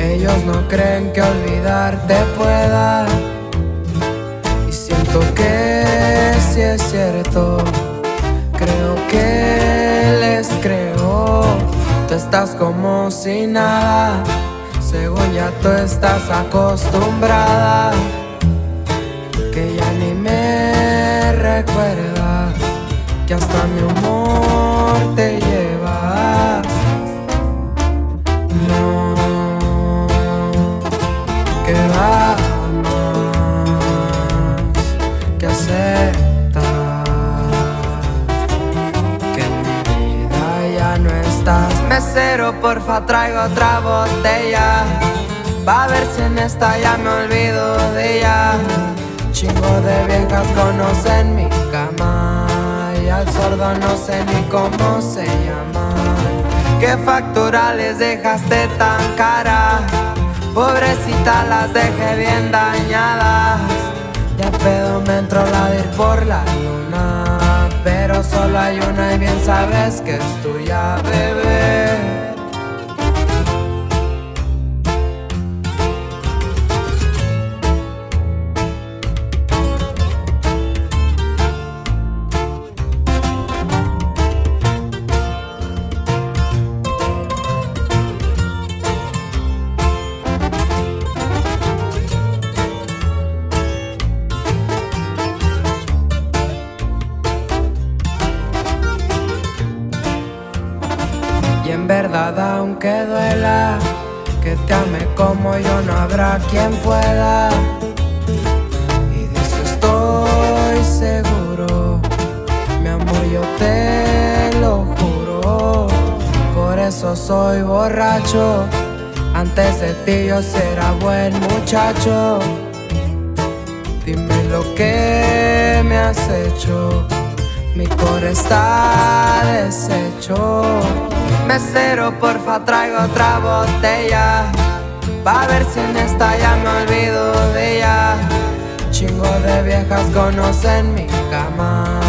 Ellos no creen que olvidarte pueda. Y siento que si es cierto, creo que les creo. Tú estás como si nada, según ya tú estás acostumbrada. Que ya ni me recuerdas, que hasta mi Mesero, porfa, traigo otra botella. Va a ver si en esta ya me olvido de ella. Chingo de viejas conocen mi cama. Y al sordo no sé ni cómo se llama. ¿Qué factura les dejaste tan cara? Pobrecita las dejé bien dañadas. Ya pedo me entró la de ir por la luna. Solo hay una y bien sabes que es tuya, bebé. Yo será buen muchacho. Dime lo que me has hecho. Mi core está deshecho. Mesero, porfa, traigo otra botella. Va a ver si en esta ya me olvido de ella. Chingo de viejas conocen mi cama.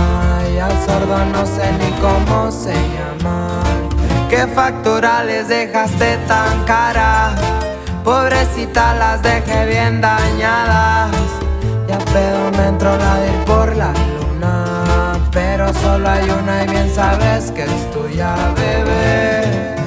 Y al sordo no sé ni cómo se llama. ¿Qué factura les dejaste tan cara? Pobrecita las dejé bien dañadas. Ya pedo me entró la de ir por la luna. Pero solo hay una y bien sabes que es tuya, bebé.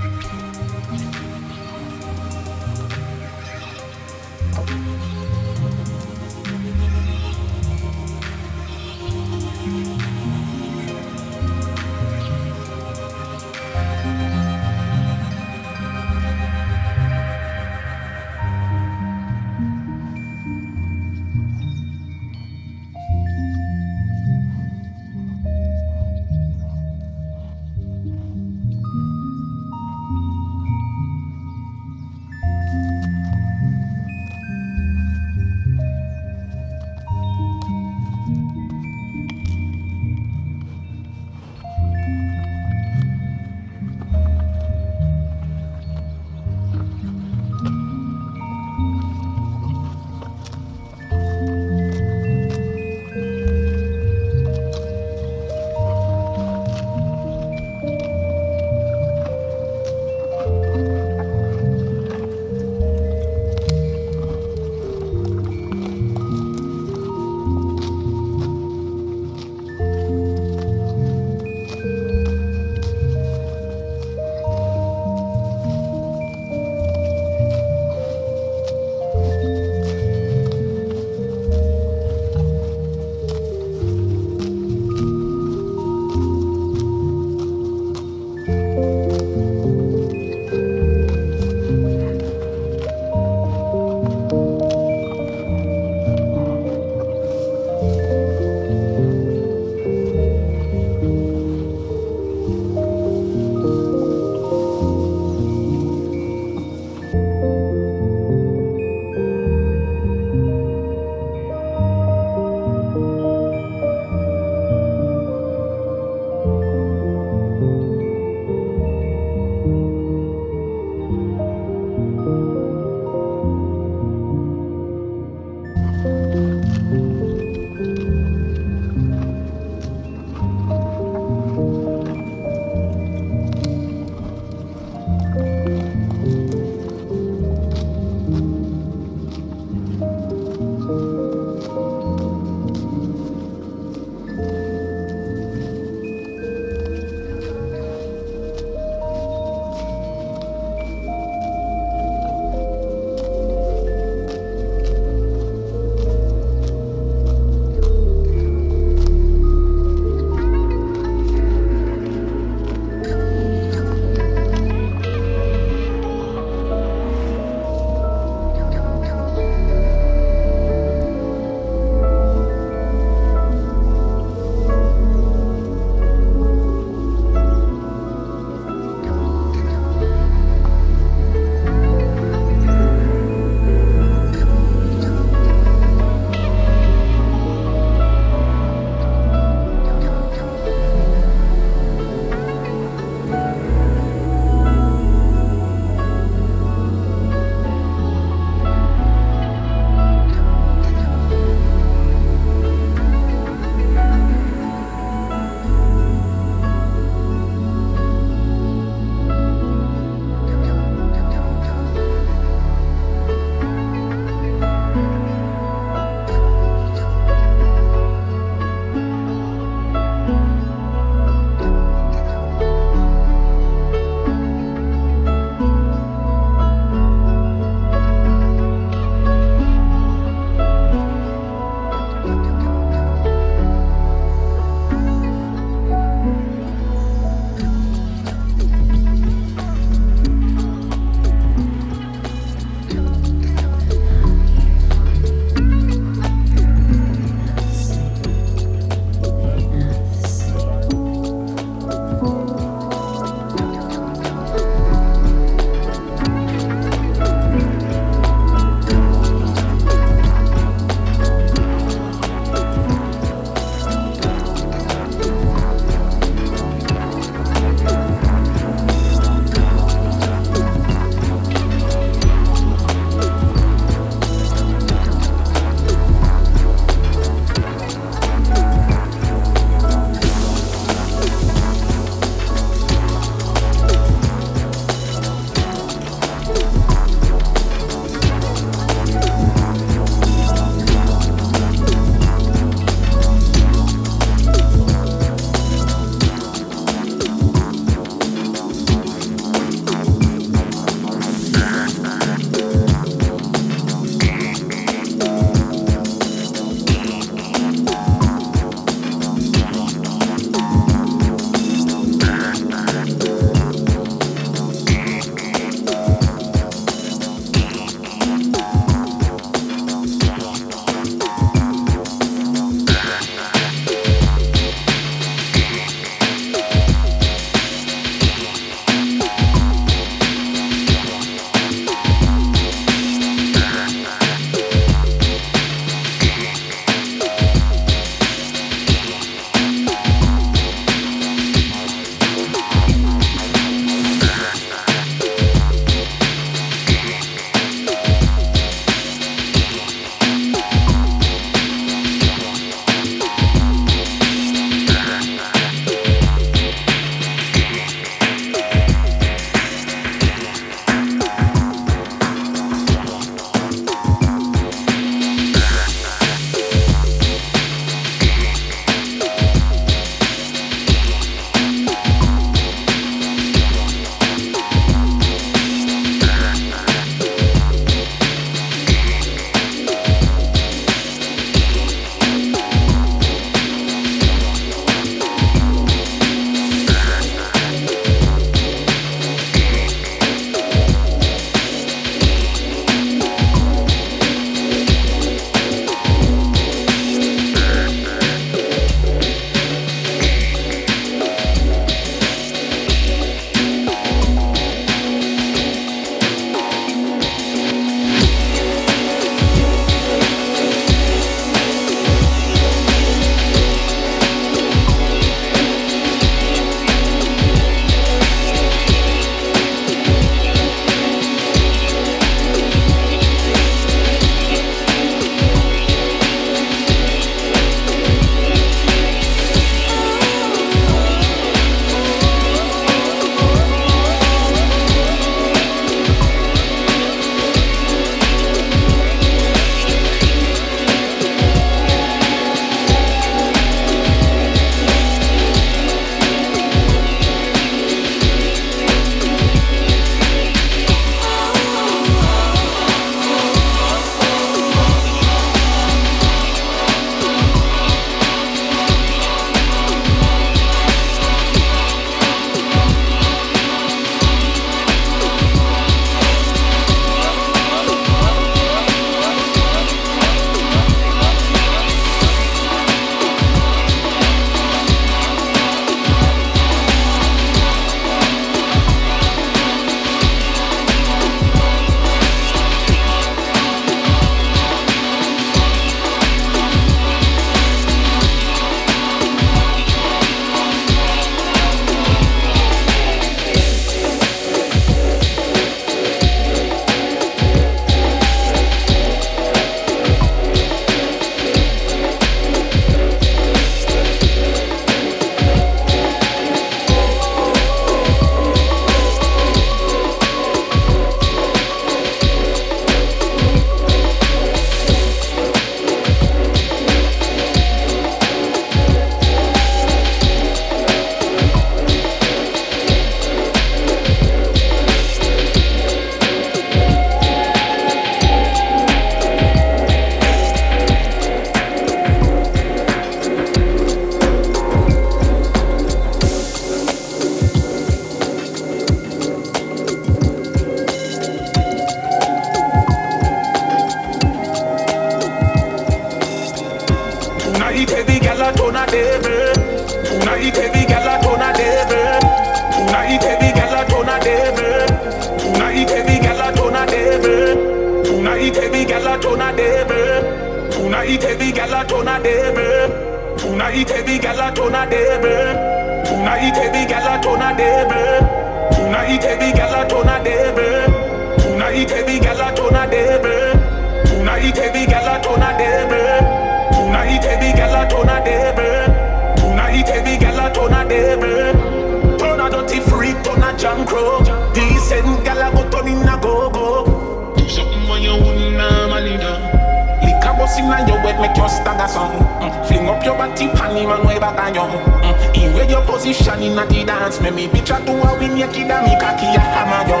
Wet, make your stagger song. Mm. Fling up your body, pan him and way back on you. Mm. In where your position inna the dance, make me bitch a do a win your kid and me cocky a hammer you.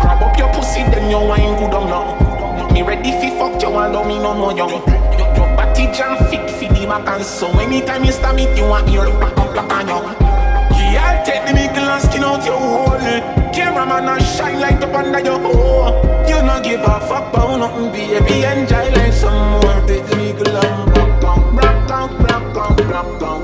Grab up your pussy, then your wine good on now. Me ready fi fuck you, and me no more you. Your body jam fit fi the back and so anytime you stab it, you want your back up like on you. Yeah, take the nickel and skin out your hole. Cameraman and shine light up under your hole. You no give a fuck about nothing, baby. Enjoy life some more. Take Big love, rock on, rock on, rock on, rock on.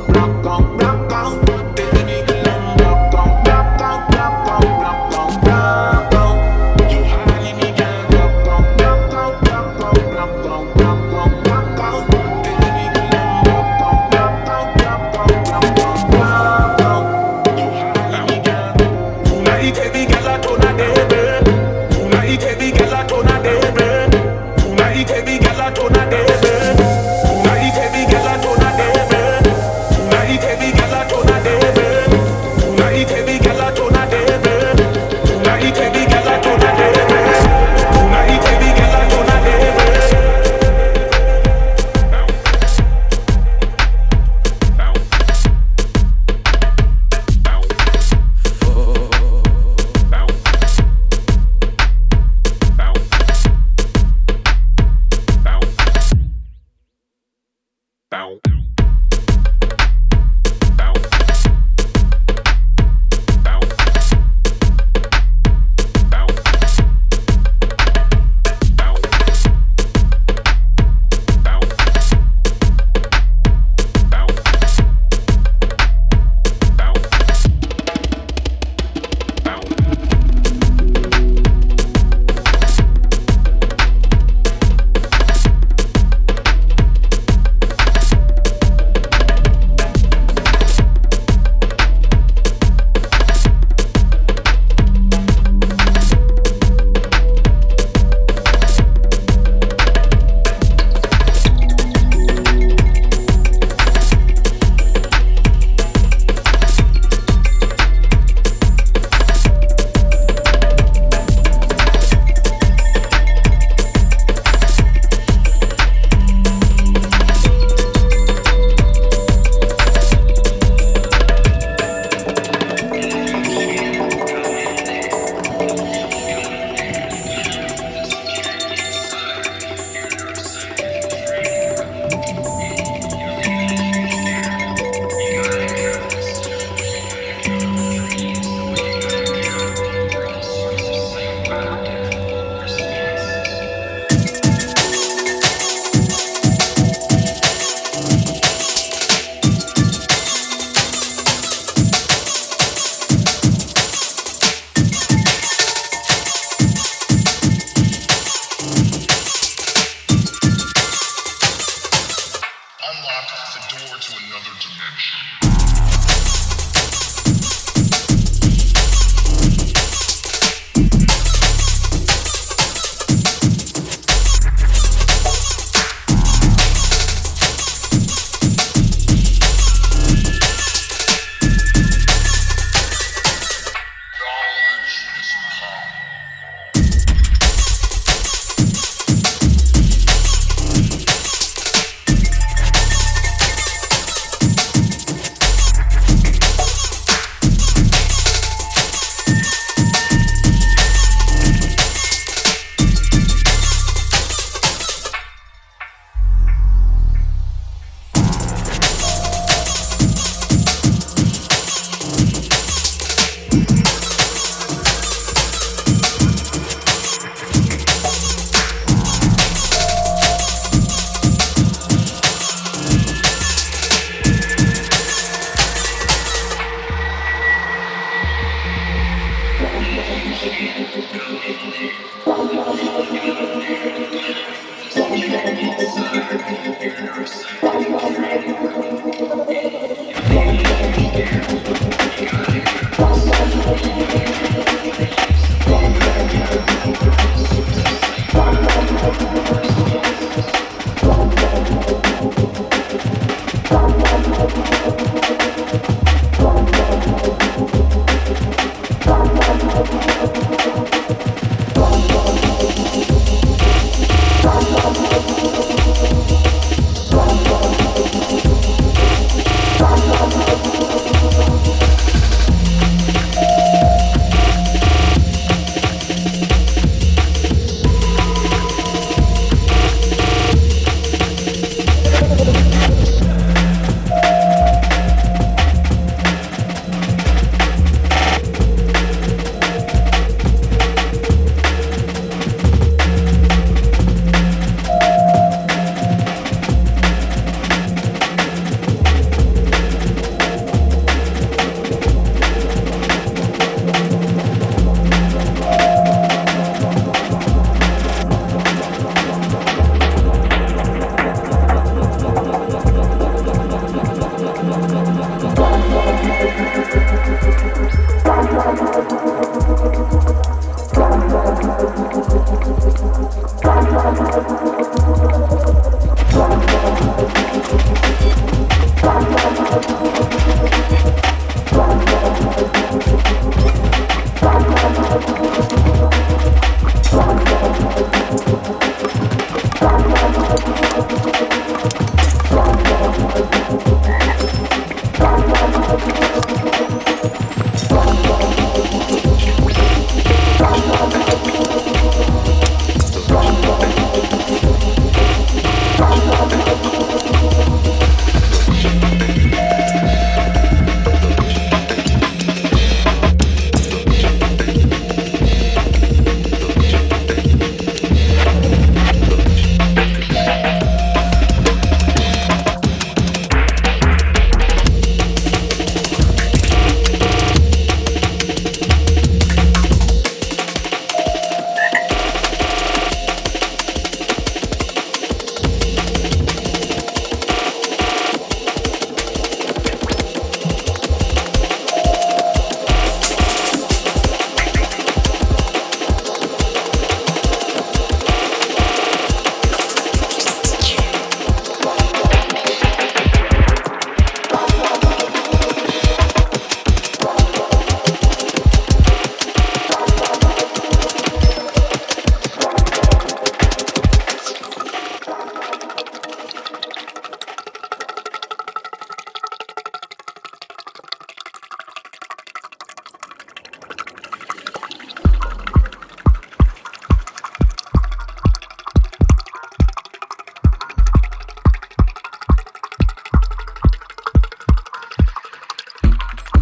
Yeah.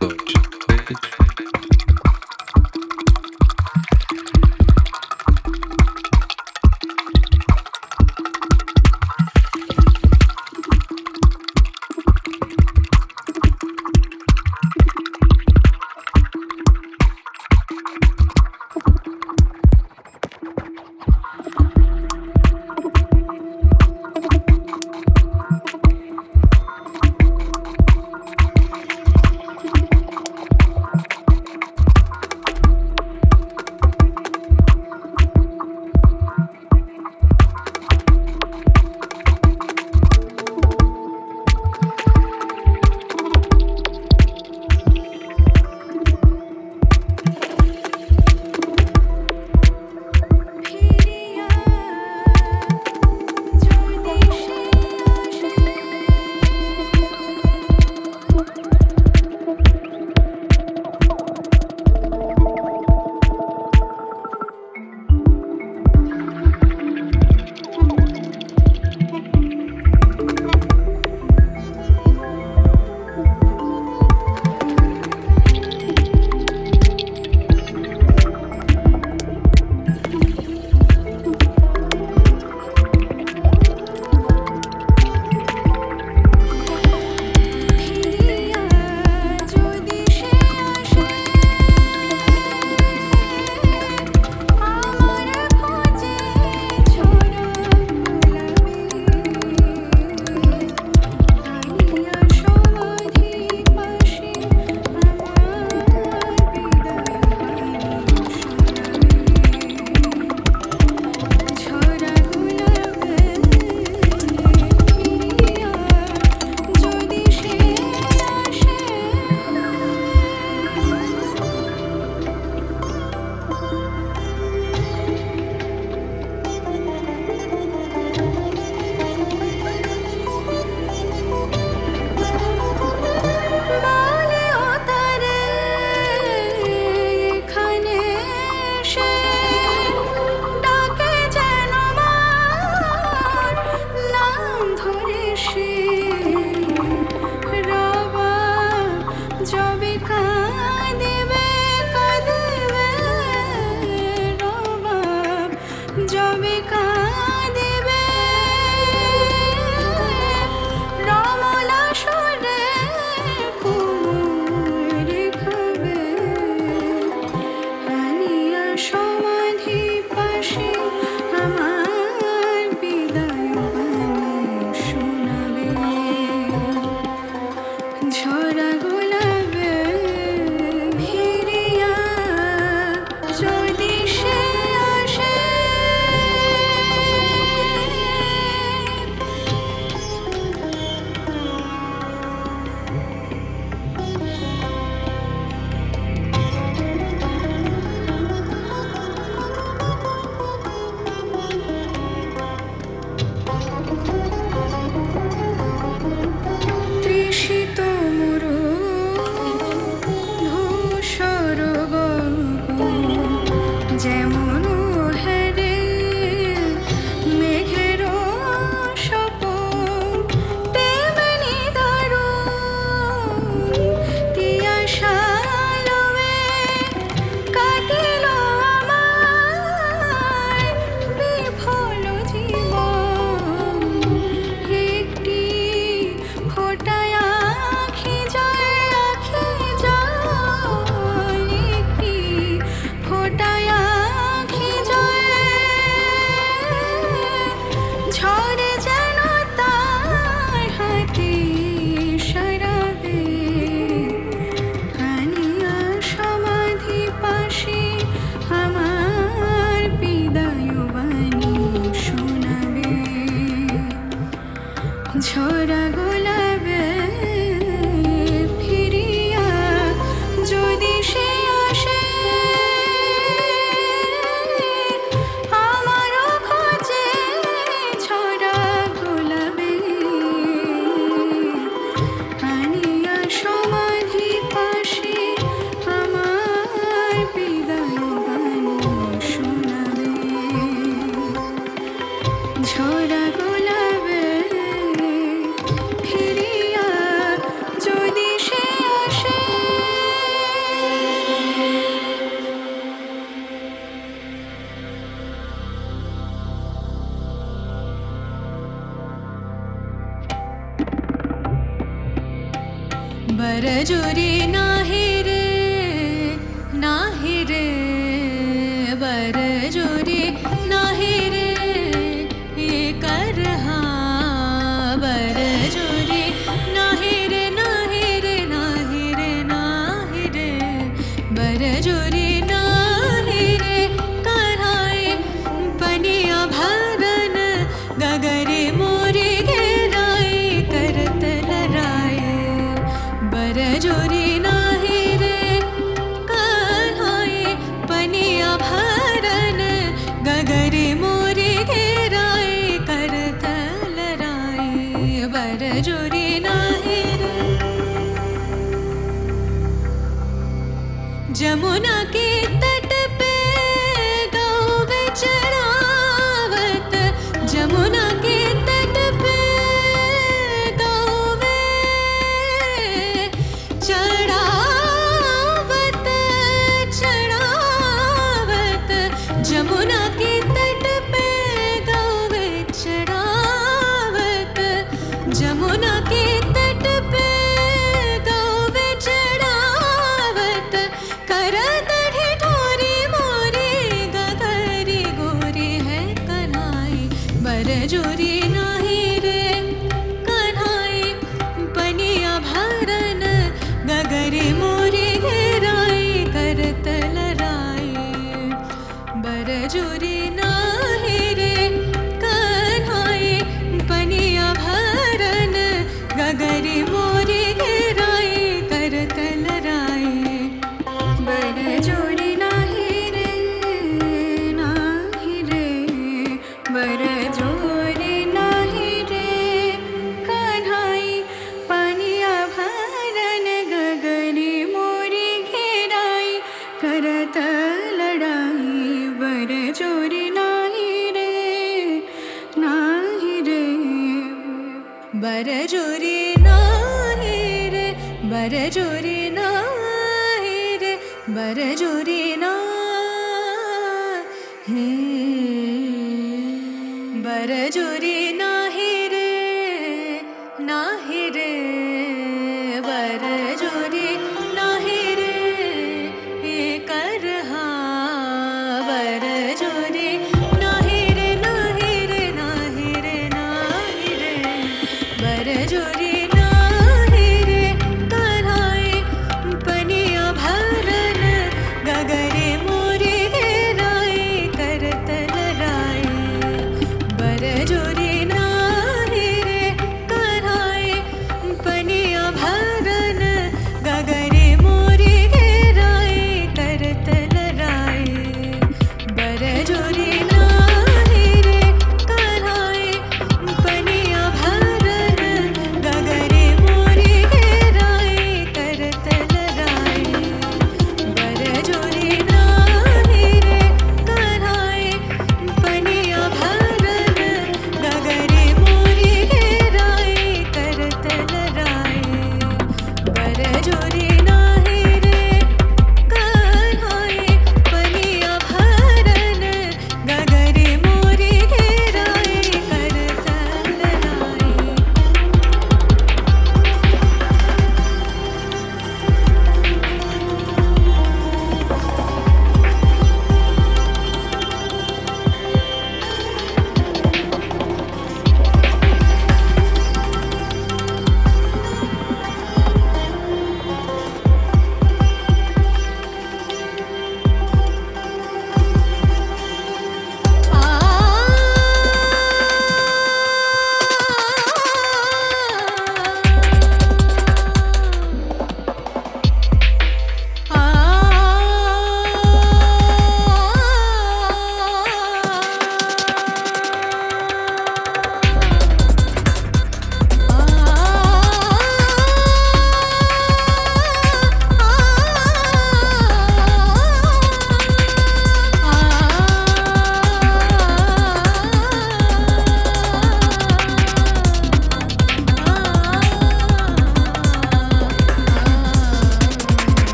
Good.